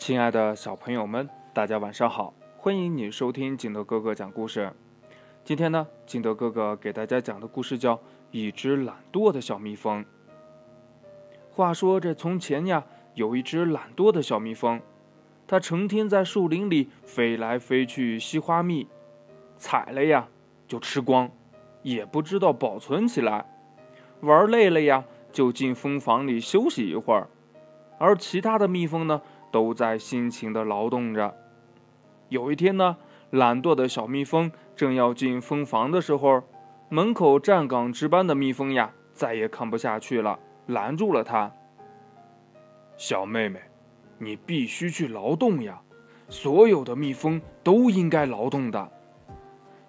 亲爱的小朋友们，大家晚上好！欢迎你收听金德哥哥讲故事。今天呢，金德哥哥给大家讲的故事叫《一只懒惰的小蜜蜂》。话说这从前呀，有一只懒惰的小蜜蜂，它成天在树林里飞来飞去吸花蜜，采了呀就吃光，也不知道保存起来。玩累了呀，就进蜂房里休息一会儿。而其他的蜜蜂呢？都在辛勤的劳动着。有一天呢，懒惰的小蜜蜂正要进蜂房的时候，门口站岗值班的蜜蜂呀，再也看不下去了，拦住了它。小妹妹，你必须去劳动呀！所有的蜜蜂都应该劳动的。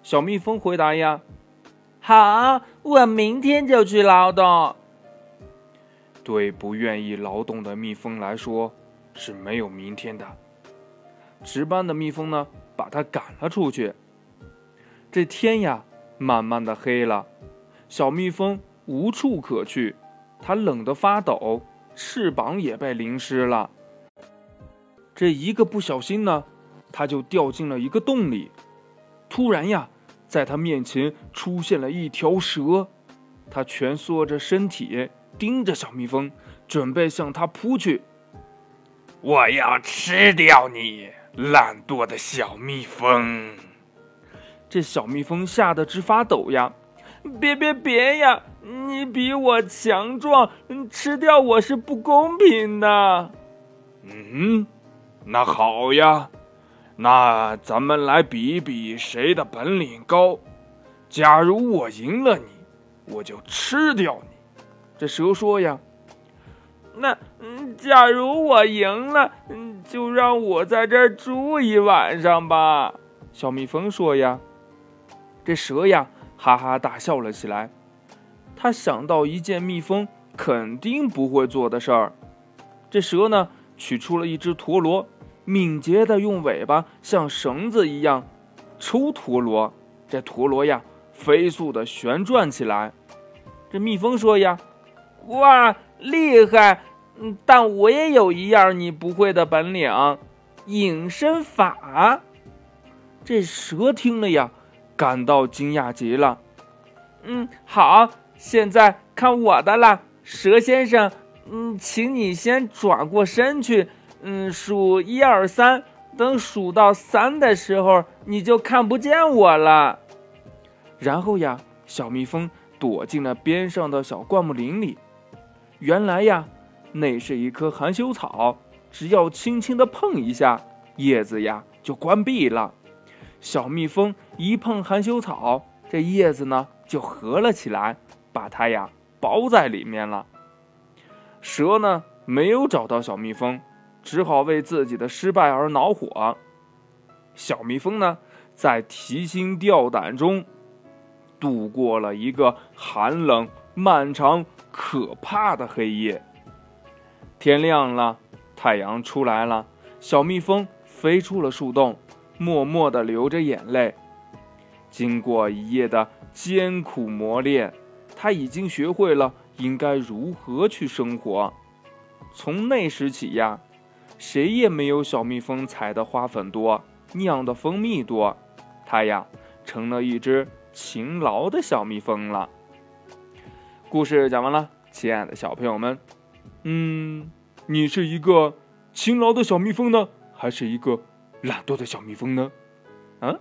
小蜜蜂回答呀：“好，我明天就去劳动。”对不愿意劳动的蜜蜂来说，是没有明天的。值班的蜜蜂呢，把它赶了出去。这天呀，慢慢的黑了，小蜜蜂无处可去，它冷得发抖，翅膀也被淋湿了。这一个不小心呢，它就掉进了一个洞里。突然呀，在它面前出现了一条蛇，它蜷缩着身体，盯着小蜜蜂，准备向它扑去。我要吃掉你，懒惰的小蜜蜂！这小蜜蜂吓得直发抖呀！别别别呀！你比我强壮，吃掉我是不公平的。嗯，那好呀，那咱们来比一比谁的本领高。假如我赢了你，我就吃掉你。这蛇说呀。那，嗯，假如我赢了，嗯，就让我在这儿住一晚上吧。小蜜蜂说呀。这蛇呀，哈哈大笑了起来。他想到一件蜜蜂肯定不会做的事儿。这蛇呢，取出了一只陀螺，敏捷的用尾巴像绳子一样抽陀螺。这陀螺呀，飞速的旋转起来。这蜜蜂说呀。哇，厉害！嗯，但我也有一样你不会的本领，隐身法。这蛇听了呀，感到惊讶极了。嗯，好，现在看我的了，蛇先生。嗯，请你先转过身去，嗯，数一二三，等数到三的时候，你就看不见我了。然后呀，小蜜蜂躲进了边上的小灌木林里。原来呀，那是一棵含羞草，只要轻轻的碰一下，叶子呀就关闭了。小蜜蜂一碰含羞草，这叶子呢就合了起来，把它呀包在里面了。蛇呢没有找到小蜜蜂，只好为自己的失败而恼火。小蜜蜂呢在提心吊胆中度过了一个寒冷漫长。可怕的黑夜。天亮了，太阳出来了，小蜜蜂飞出了树洞，默默地流着眼泪。经过一夜的艰苦磨练，它已经学会了应该如何去生活。从那时起呀，谁也没有小蜜蜂采的花粉多，酿的蜂蜜多。它呀，成了一只勤劳的小蜜蜂了。故事讲完了，亲爱的小朋友们，嗯，你是一个勤劳的小蜜蜂呢，还是一个懒惰的小蜜蜂呢？啊，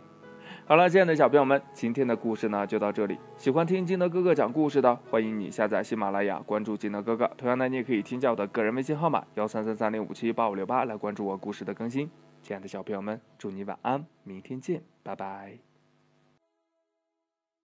好了，亲爱的小朋友们，今天的故事呢就到这里。喜欢听金德哥哥讲故事的，欢迎你下载喜马拉雅，关注金德哥哥。同样呢，你也可以添加我的个人微信号码幺三三三零五七八五六八来关注我故事的更新。亲爱的小朋友们，祝你晚安，明天见，拜拜。